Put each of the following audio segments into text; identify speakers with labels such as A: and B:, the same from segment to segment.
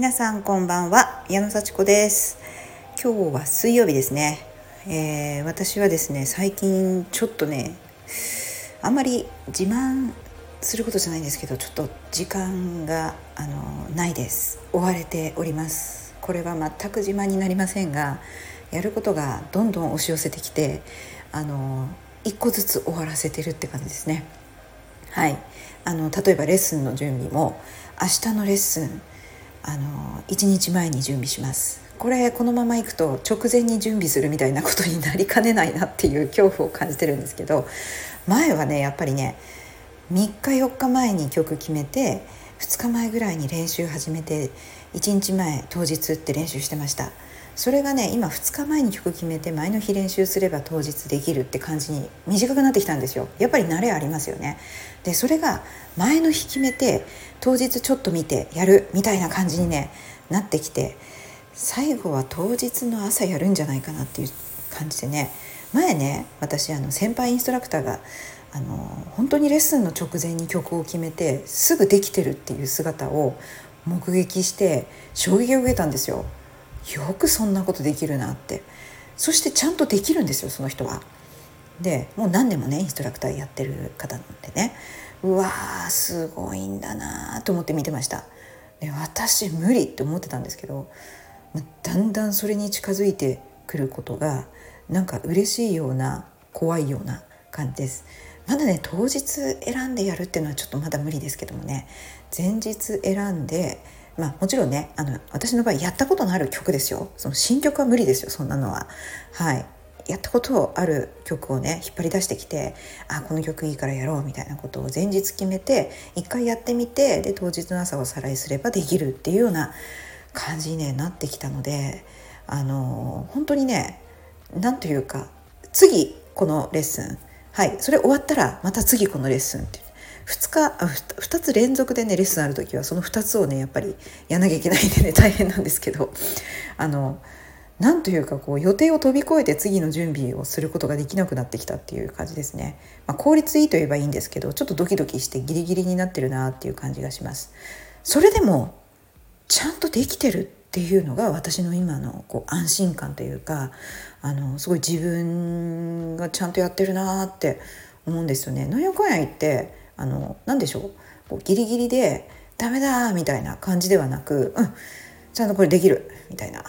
A: 皆さんこんばんは矢野幸子です。今日は水曜日ですね、えー、私はですね最近ちょっとねあんまり自慢することじゃないんですけどちょっと時間があのないです。追われております。これは全く自慢になりませんがやることがどんどん押し寄せてきてあの一個ずつ終わらせてるって感じですね。はい。あの例えばレッスンの準備も明日のレッスンあの1日前に準備します。これこのままいくと直前に準備するみたいなことになりかねないなっていう恐怖を感じてるんですけど前はねやっぱりね3日4日前に曲決めて2日前ぐらいに練習始めて1日前当日って練習してました。それがね今2日前に曲決めて前の日練習すれば当日できるって感じに短くなってきたんですよやっぱり慣れありますよねでそれが前の日決めて当日ちょっと見てやるみたいな感じにねなってきて最後は当日の朝やるんじゃないかなっていう感じでね前ね私あの先輩インストラクターがあの本当にレッスンの直前に曲を決めてすぐできてるっていう姿を目撃して衝撃を受けたんですよ。よくそんなことできるなって。そしてちゃんとできるんですよその人は。でもう何年もねインストラクターやってる方なんでね。うわーすごいんだなと思って見てました。で私無理って思ってたんですけどだんだんそれに近づいてくることがなんか嬉しいような怖いような感じです。まだね当日選んでやるっていうのはちょっとまだ無理ですけどもね。前日選んでまあもちろんねあの私の場合やったことのある曲ですよ。その新曲は無理ですよそんなのは。はい。やったことある曲をね引っ張り出してきてあこの曲いいからやろうみたいなことを前日決めて一回やってみてで当日の朝おさらいすればできるっていうような感じに、ね、なってきたのであの本当にね何というか次このレッスン。はい。それ終わったらまた次このレッスンって2日あ 2, つ連続でねレッスンある時はその2つをねやっぱりやんなきゃいけないんでね 大変なんですけどあのなんというかこう予定を飛び越えて次の準備をすることができなくなってきたっていう感じですね、まあ、効率いいと言えばいいんですけどちょっとドキドキしてギリギリになってるなっていう感じがしますそれでもちゃんとできてるっていうのが私の今のこう安心感というかあのすごい自分がちゃんとやってるなって思うんですよね。なんやかんや言ってあの何でしょう？こうギリギリで「ダメだ」みたいな感じではなく「うんちゃんとこれできる」みたいな。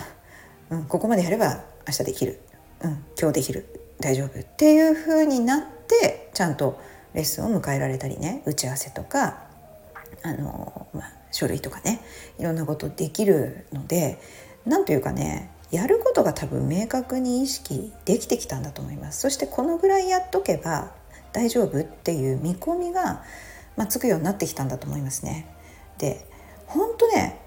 A: うん、ここまでやれば明日できる、うん、今日できる。大丈夫。っていう風になってちゃんとレッスンを迎えられたりね打ち合わせとかあの、まあ、書類とかねいろんなことできるので何というかねやることが多分明確に意識できてきたんだと思います。そしてこのぐらいやっとけば大丈夫？っていう見込みが、まあ、つくようになってきたんだと思いますね。で本当ね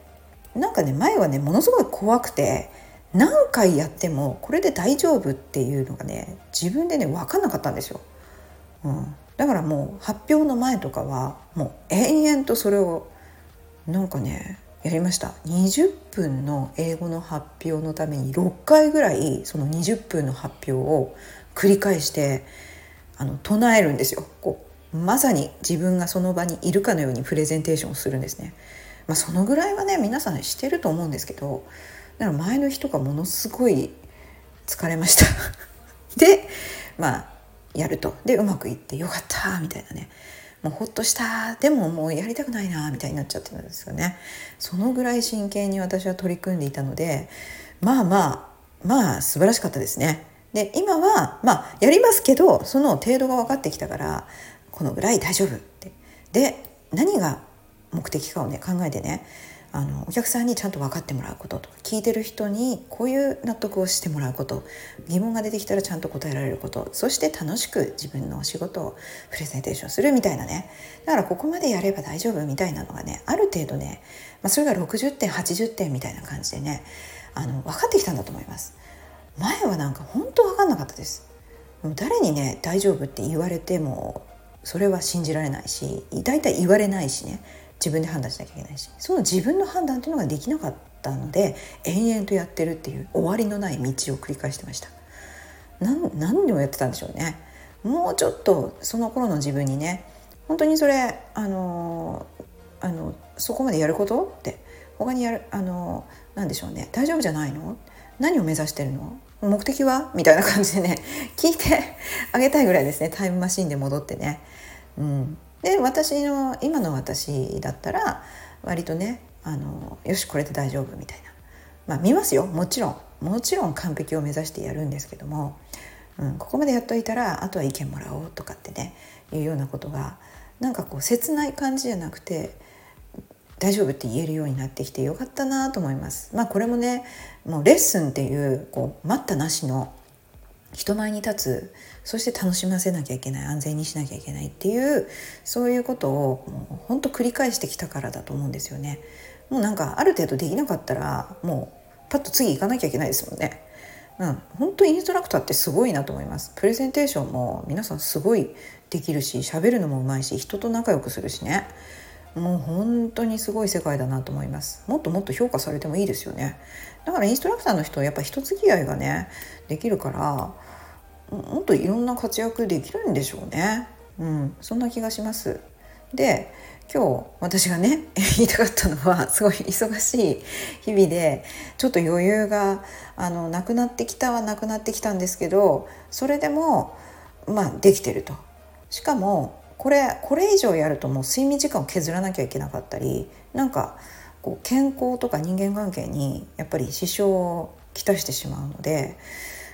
A: なんかね前はねものすごい怖くて何回やってもこれで大丈夫っていうのがね自分でね分かんなかったんですよ。うん、だからもう発表の前とかはもう延々とそれをなんかねやりました。20分の英語の発表のために6回ぐらいその20分の発表を繰り返してあの唱えるんですよ。こうまさに自分がその場にいるかのようにプレゼンテーションをするんですね。まあ、そのぐらいはね皆さんしてると思うんですけどだから前の日とかものすごい疲れました。でまあやると。でうまくいってよかったみたいなね。もうほっとした。でももうやりたくないなみたいになっちゃってたんですよね。そのぐらい真剣に私は取り組んでいたのでまあまあまあ素晴らしかったですね。で今はまあやりますけどその程度が分かってきたからこのぐらい大丈夫って。で何が目的かをね考えてねあのお客さんにちゃんと分かってもらうこととか聞いてる人にこういう納得をしてもらうこと疑問が出てきたらちゃんと答えられることそして楽しく自分のお仕事をプレゼンテーションするみたいなね。だからここまでやれば大丈夫みたいなのがねある程度ね、まあ、それが60点80点みたいな感じでねあの分かってきたんだと思います。前はなんか本当分かんなかったです。誰にね大丈夫って言われてもそれは信じられないし大体言われないしね。自分で判断しなきゃいけないし。その自分の判断っていうのができなかったので延々とやってるっていう終わりのない道を繰り返してました。何何でもやってたんでしょうね。もうちょっとその頃の自分にね本当にそれあのあのそこまでやることって他にやるあの何でしょうね。大丈夫じゃないの？何を目指してるの？目的は？みたいな感じでね 聞いてあげたいぐらいですね。タイムマシンで戻ってね。うん、で私の今の私だったら割とねあのよしこれで大丈夫みたいな。まあ見ますよ。もちろん。もちろん完璧を目指してやるんですけども、うん、ここまでやっといたらあとは意見もらおうとかってねいうようなことがなんかこう切ない感じじゃなくて大丈夫って言えるようになってきてよかったなと思います。まあこれもねもうレッスンっていうこう待ったなしの人前に立つそして楽しませなきゃいけない安全にしなきゃいけないっていうそういうことをもう本当繰り返してきたからだと思うんですよね。もうなんかある程度できなかったらもうパッと次行かなきゃいけないですもんね。うん、本当インストラクターってすごいなと思います。プレゼンテーションも皆さんすごいできるし喋るのもうまいし人と仲良くするしね。もう本当にすごい世界だなと思います。もっともっと評価されてもいいですよね。だからインストラクターの人はやっぱ人付き合いがねできるからもっといろんな活躍できるんでしょうね。うんそんな気がします。で今日私がね 言いたかったのはすごい忙しい日々でちょっと余裕があのなくなってきたはなくなってきたんですけどそれでもまあできてると。しかもこれこれ以上やるともう睡眠時間を削らなきゃいけなかったりなんかこう健康とか人間関係にやっぱり支障をきたしてしまうので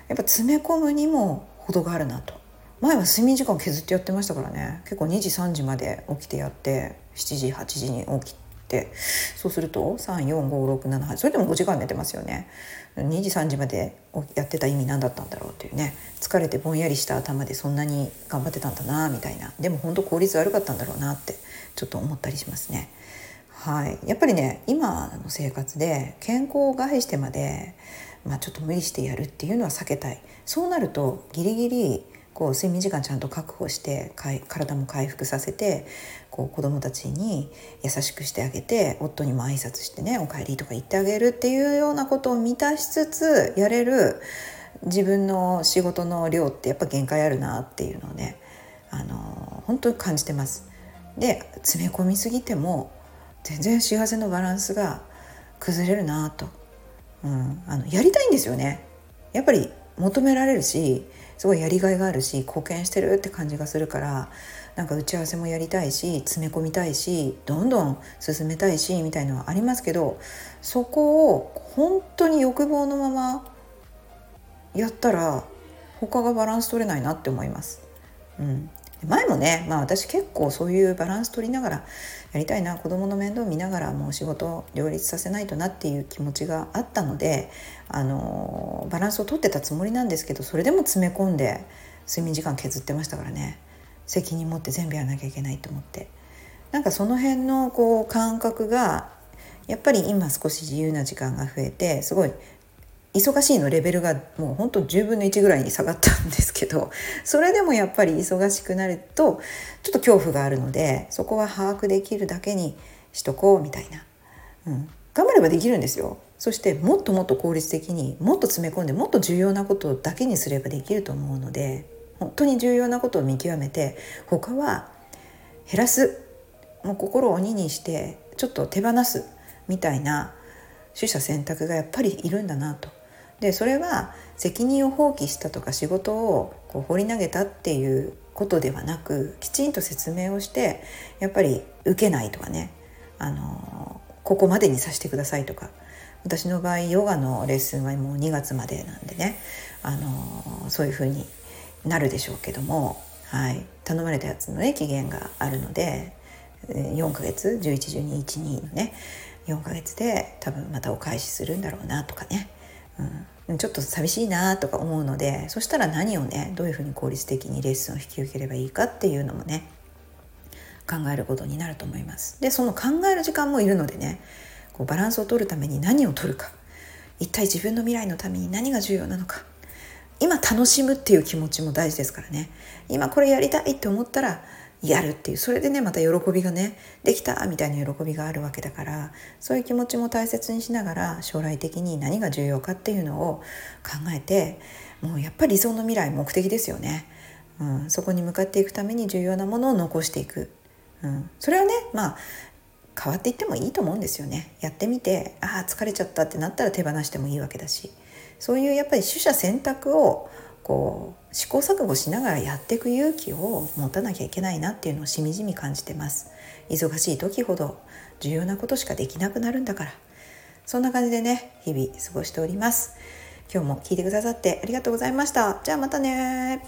A: やっぱ詰め込むにも程があるなと。前は睡眠時間を削ってやってましたからね。結構2時3時まで起きてやって7時8時に起きて。そうすると34567それでも5時間寝てますよね。2時3時までやってた意味何だったんだろうっていうね。疲れてぼんやりした頭でそんなに頑張ってたんだなみたいな。でも本当効率悪かったんだろうなってちょっと思ったりしますね。はい、やっぱりね今の生活で健康を害してまで、まあ、ちょっと無理してやるっていうのは避けたい。そうなるとギリギリこう睡眠時間ちゃんと確保して体も回復させてこう子どもたちに優しくしてあげて夫にも挨拶してね「おかえり」とか言ってあげるっていうようなことを満たしつつやれる自分の仕事の量ってやっぱ限界あるなっていうのをねあの本当に感じてます。で詰め込みすぎても全然幸せのバランスが崩れるなと、うん、あのやりたいんですよね。やっぱり求められるしすごいやりがいがあるし貢献してるって感じがするからなんか打ち合わせもやりたいし詰め込みたいしどんどん進めたいしみたいのはありますけどそこを本当に欲望のままやったら他がバランス取れないなって思います。うん、前もね、まあ、私結構そういうバランス取りながらやりたいな子供の面倒見ながらもう仕事を両立させないとなっていう気持ちがあったのであのバランスを取ってたつもりなんですけどそれでも詰め込んで睡眠時間削ってましたからね。責任持って全部やらなきゃいけないと思って。なんかその辺のこう感覚がやっぱり今少し自由な時間が増えてすごい忙しいのレベルがもうほんと10分の1ぐらいに下がったんですけどそれでもやっぱり忙しくなるとちょっと恐怖があるのでそこは把握できるだけにしとこうみたいな、うん、頑張ればできるんですよ。そしてもっともっと効率的にもっと詰め込んでもっと重要なことだけにすればできると思うので本当に重要なことを見極めて他は減らす。もう心を鬼にしてちょっと手放すみたいな取捨選択がやっぱりいるんだなと。でそれは責任を放棄したとか仕事をこう放り投げたっていうことではなくきちんと説明をしてやっぱり受けないとかね。あのここまでにさせてくださいとか。私の場合ヨガのレッスンはもう2月までなんでね。あのそういうふうになるでしょうけども、はい、頼まれたやつのね期限があるので4ヶ月111212のね4ヶ月で多分またお返しするんだろうなとかね。うん、ちょっと寂しいなとか思うのでそしたら何をねどういうふうに効率的にレッスンを引き受ければいいかっていうのもね考えることになると思います。でその考える時間もいるのでねこうバランスを取るために何を取るか。一体自分の未来のために何が重要なのか。今楽しむっていう気持ちも大事ですからね。今これやりたいって思ったらやるっていう。それでねまた喜びがねできたみたいな喜びがあるわけだからそういう気持ちも大切にしながら将来的に何が重要かっていうのを考えてもうやっぱり理想の未来目的ですよね、うん、そこに向かっていくために重要なものを残していく、うん、それはねまあ変わっていってもいいと思うんですよね。やってみてああ疲れちゃったってなったら手放してもいいわけだし。そういうやっぱり取捨選択をこう試行錯誤しながらやっていく勇気を持たなきゃいけないなっていうのをしみじみ感じてます。忙しい時ほど重要なことしかできなくなるんだから。そんな感じでね日々過ごしております。今日も聞いてくださってありがとうございました。じゃあまたね